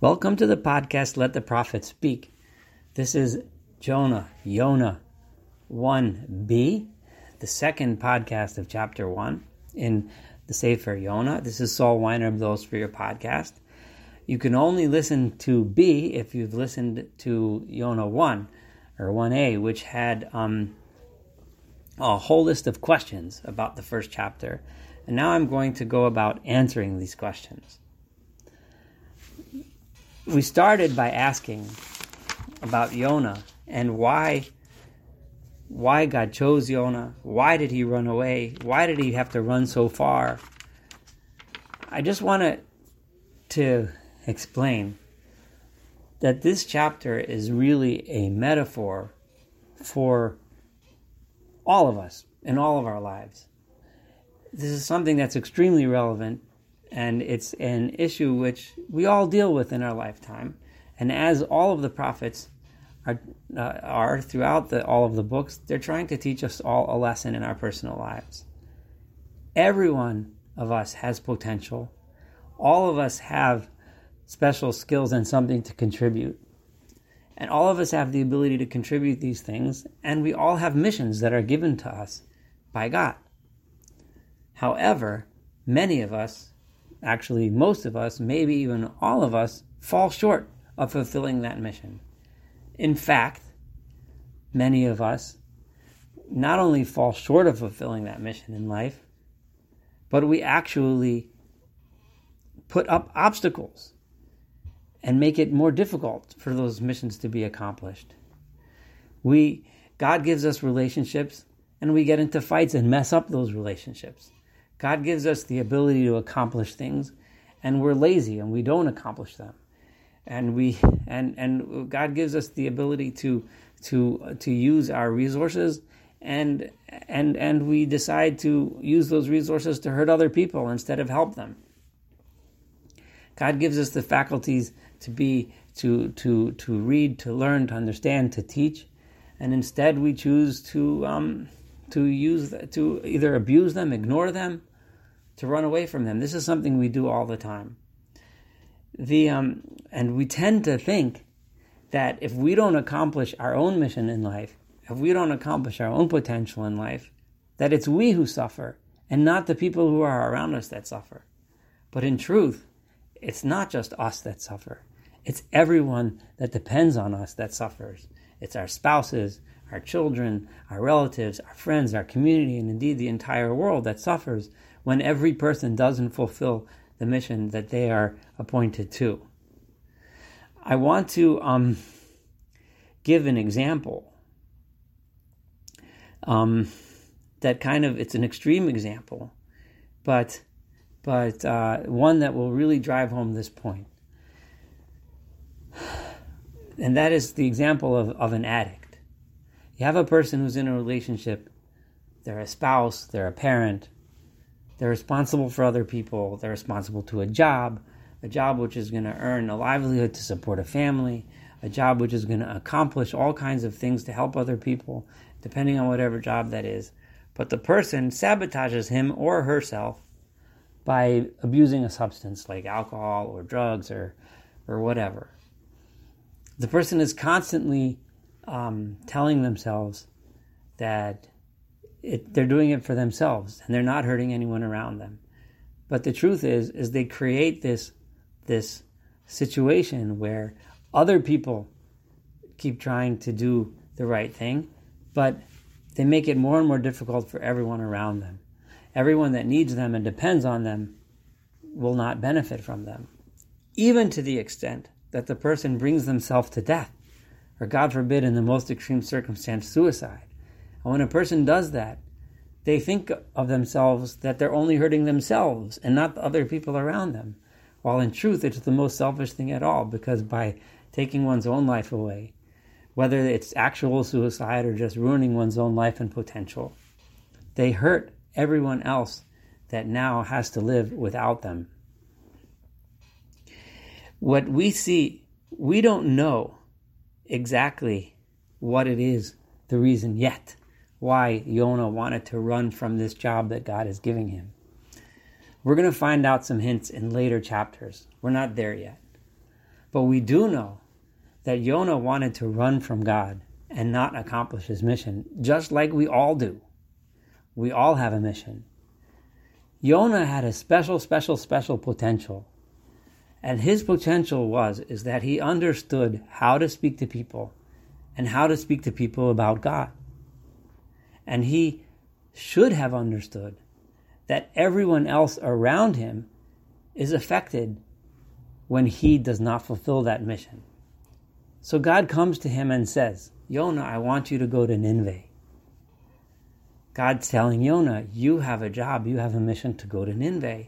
Welcome to the podcast Let the Prophet Speak. This is Jonah, Yonah 1b, the second podcast of chapter 1 in the Sefer Yonah. This is Saul Weiner of Those for Your Podcast. You can only listen to B if you've listened to Yonah 1 or 1a, which had um, a whole list of questions about the first chapter. And now I'm going to go about answering these questions we started by asking about Yonah and why why God chose Yonah. Why did he run away? Why did he have to run so far? I just wanted to explain that this chapter is really a metaphor for all of us in all of our lives. This is something that's extremely relevant and it's an issue which we all deal with in our lifetime. And as all of the prophets are, uh, are throughout the, all of the books, they're trying to teach us all a lesson in our personal lives. Every one of us has potential. All of us have special skills and something to contribute. And all of us have the ability to contribute these things, and we all have missions that are given to us by God. However, many of us actually most of us, maybe even all of us, fall short of fulfilling that mission. In fact, many of us not only fall short of fulfilling that mission in life, but we actually put up obstacles and make it more difficult for those missions to be accomplished. We God gives us relationships and we get into fights and mess up those relationships. God gives us the ability to accomplish things, and we're lazy and we don't accomplish them. And we and and God gives us the ability to to to use our resources and and and we decide to use those resources to hurt other people instead of help them. God gives us the faculties to be to to to read, to learn, to understand, to teach, and instead we choose to um, to use to either abuse them, ignore them, to run away from them. This is something we do all the time. The um, and we tend to think that if we don't accomplish our own mission in life, if we don't accomplish our own potential in life, that it's we who suffer and not the people who are around us that suffer. But in truth, it's not just us that suffer. It's everyone that depends on us that suffers. It's our spouses, our children, our relatives, our friends, our community, and indeed the entire world that suffers when every person doesn't fulfill the mission that they are appointed to. I want to um, give an example um, that kind of it's an extreme example, but but uh, one that will really drive home this point. And that is the example of, of an addict. You have a person who's in a relationship, they're a spouse, they're a parent, they're responsible for other people. They're responsible to a job, a job which is going to earn a livelihood to support a family, a job which is going to accomplish all kinds of things to help other people, depending on whatever job that is. But the person sabotages him or herself by abusing a substance like alcohol or drugs or, or whatever. The person is constantly um, telling themselves that it, they're doing it for themselves and they're not hurting anyone around them. But the truth is, is they create this this situation where other people keep trying to do the right thing, but they make it more and more difficult for everyone around them. Everyone that needs them and depends on them will not benefit from them, even to the extent that the person brings themselves to death, or God forbid, in the most extreme circumstance, suicide. When a person does that, they think of themselves that they're only hurting themselves and not the other people around them. While in truth, it's the most selfish thing at all because by taking one's own life away, whether it's actual suicide or just ruining one's own life and potential, they hurt everyone else that now has to live without them. What we see, we don't know exactly what it is, the reason yet why Yonah wanted to run from this job that God is giving him. We're going to find out some hints in later chapters. We're not there yet. But we do know that Jonah wanted to run from God and not accomplish his mission, just like we all do. We all have a mission. Jonah had a special, special, special potential. And his potential was is that he understood how to speak to people and how to speak to people about God. And he should have understood that everyone else around him is affected when he does not fulfill that mission. So God comes to him and says, Jonah, I want you to go to Nineveh. God's telling Jonah, you have a job, you have a mission to go to Nineveh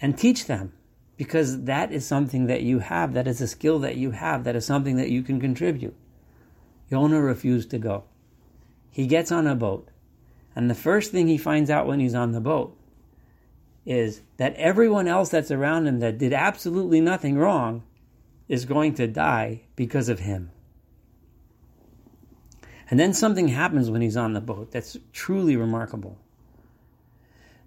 and teach them because that is something that you have, that is a skill that you have, that is something that you can contribute. Jonah refused to go. He gets on a boat, and the first thing he finds out when he's on the boat is that everyone else that's around him that did absolutely nothing wrong is going to die because of him. And then something happens when he's on the boat that's truly remarkable.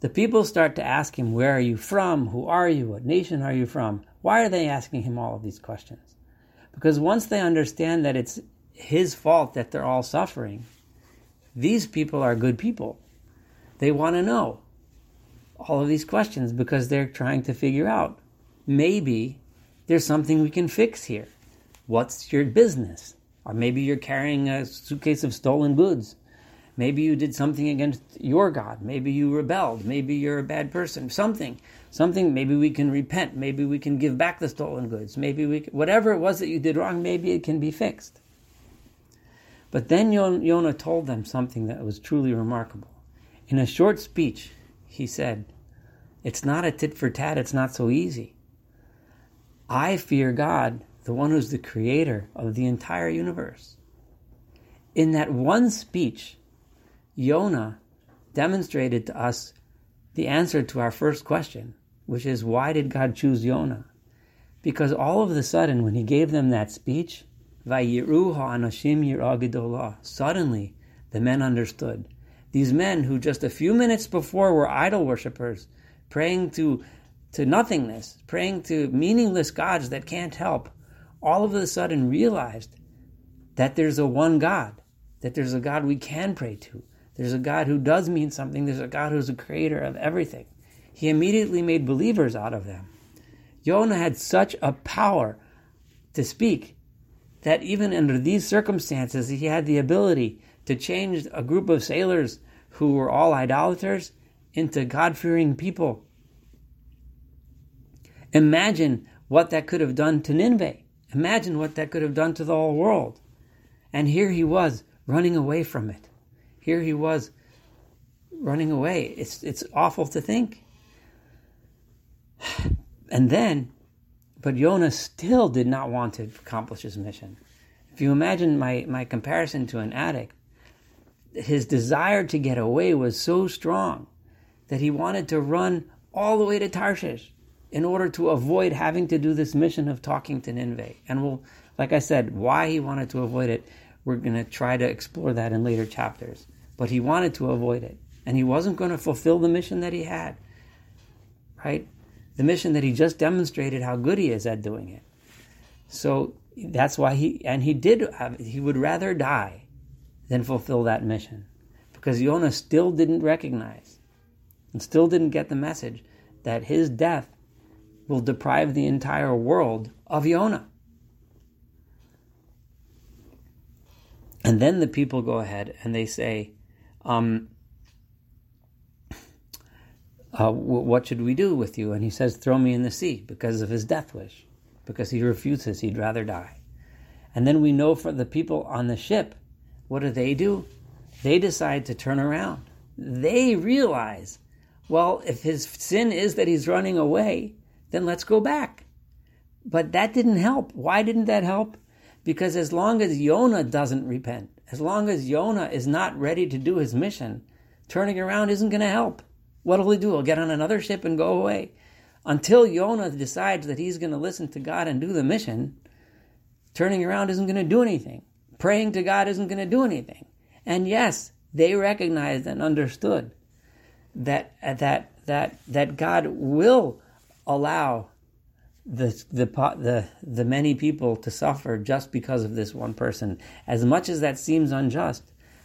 The people start to ask him, Where are you from? Who are you? What nation are you from? Why are they asking him all of these questions? Because once they understand that it's his fault that they're all suffering, these people are good people. They want to know all of these questions because they're trying to figure out maybe there's something we can fix here. What's your business? Or maybe you're carrying a suitcase of stolen goods. Maybe you did something against your God. Maybe you rebelled. Maybe you're a bad person. Something. Something. Maybe we can repent. Maybe we can give back the stolen goods. Maybe we, whatever it was that you did wrong, maybe it can be fixed. But then Jonah told them something that was truly remarkable. In a short speech, he said, It's not a tit for tat, it's not so easy. I fear God the one who's the creator of the entire universe. In that one speech, Jonah demonstrated to us the answer to our first question, which is why did God choose Jonah? Because all of a sudden, when he gave them that speech, suddenly the men understood. These men who just a few minutes before were idol worshippers, praying to, to nothingness, praying to meaningless gods that can't help, all of a sudden realized that there's a one God, that there's a God we can pray to. There's a God who does mean something. There's a God who's a creator of everything. He immediately made believers out of them. Jonah had such a power to speak that even under these circumstances, he had the ability to change a group of sailors who were all idolaters into God fearing people. Imagine what that could have done to Nineveh. Imagine what that could have done to the whole world. And here he was running away from it. Here he was running away. It's, it's awful to think. And then, but Jonah still did not want to accomplish his mission. If you imagine my, my comparison to an addict, his desire to get away was so strong that he wanted to run all the way to Tarshish in order to avoid having to do this mission of talking to Nineveh. And we'll, like I said, why he wanted to avoid it, we're going to try to explore that in later chapters. But he wanted to avoid it. And he wasn't going to fulfill the mission that he had. Right? The mission that he just demonstrated how good he is at doing it. So that's why he, and he did, have, he would rather die than fulfill that mission. Because Jonah still didn't recognize and still didn't get the message that his death will deprive the entire world of Yonah. And then the people go ahead and they say, um, uh, What should we do with you? And he says, Throw me in the sea because of his death wish, because he refuses, he'd rather die. And then we know for the people on the ship, what do they do? They decide to turn around. They realize, well, if his sin is that he's running away, then let's go back. But that didn't help. Why didn't that help? Because as long as Yonah doesn't repent, as long as Yonah is not ready to do his mission, turning around isn't going to help. What'll he do? He'll get on another ship and go away. Until Yonah decides that he's going to listen to God and do the mission, turning around isn't going to do anything. Praying to God isn't going to do anything. And yes, they recognized and understood that that that that God will allow the the the the many people to suffer just because of this one person. As much as that seems unjust,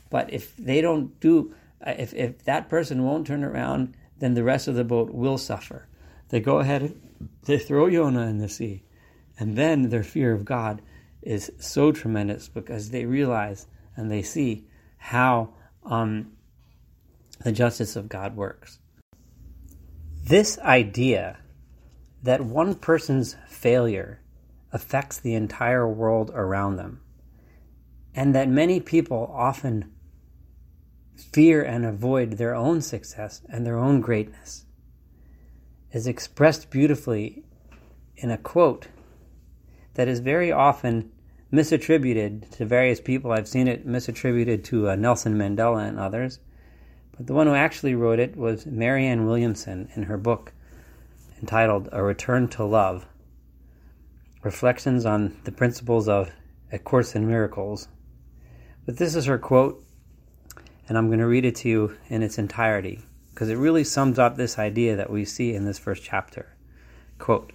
but if they don't do, if if that person won't turn around, then the rest of the boat will suffer. They go ahead, they throw Yonah in the sea, and then their fear of God is so tremendous because they realize and they see how um, the justice of God works. This idea that one person's failure affects the entire world around them, and that many people often fear and avoid their own success and their own greatness, is expressed beautifully in a quote that is very often misattributed to various people. I've seen it misattributed to uh, Nelson Mandela and others. But the one who actually wrote it was Marianne Williamson in her book entitled A Return to Love Reflections on the Principles of A Course in Miracles. But this is her quote, and I'm going to read it to you in its entirety because it really sums up this idea that we see in this first chapter. Quote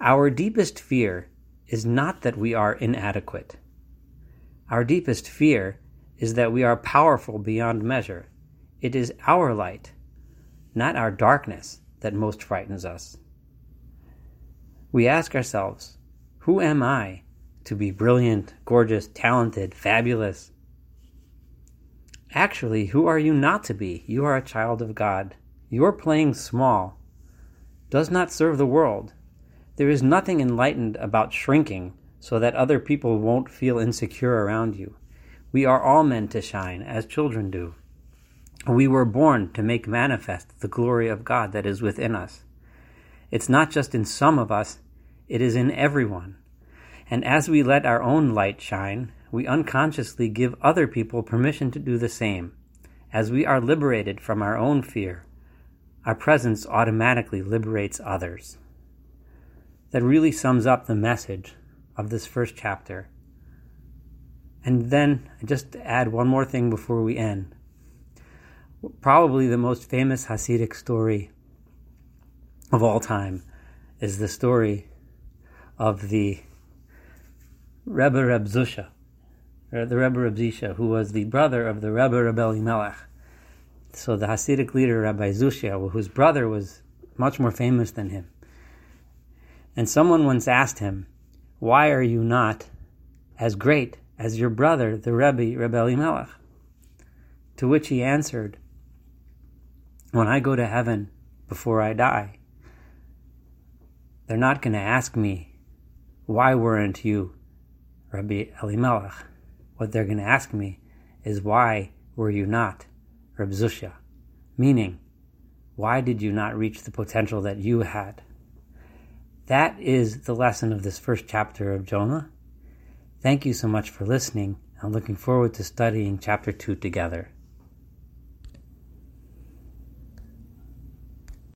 Our deepest fear is not that we are inadequate. Our deepest fear is that we are powerful beyond measure. It is our light, not our darkness, that most frightens us. We ask ourselves, who am I to be brilliant, gorgeous, talented, fabulous? Actually, who are you not to be? You are a child of God. Your playing small does not serve the world. There is nothing enlightened about shrinking so that other people won't feel insecure around you. We are all meant to shine, as children do. We were born to make manifest the glory of God that is within us. It's not just in some of us, it is in everyone. And as we let our own light shine, we unconsciously give other people permission to do the same. As we are liberated from our own fear, our presence automatically liberates others. That really sums up the message of this first chapter. And then, just to add one more thing before we end probably the most famous Hasidic story of all time is the story of the Rebbe Reb Zusha, Uh, the Rebbe Reb Zisha, who was the brother of the Rebbe Reb Elimelech. So the Hasidic leader Rabbi Zusha, whose brother was much more famous than him. And someone once asked him, Why are you not as great as your brother, the Rebbe Reb Elimelech? To which he answered, when I go to heaven before I die, they're not going to ask me, why weren't you Rabbi Elimelech? What they're going to ask me is, why were you not Reb? Meaning, why did you not reach the potential that you had? That is the lesson of this first chapter of Jonah. Thank you so much for listening. I'm looking forward to studying chapter 2 together.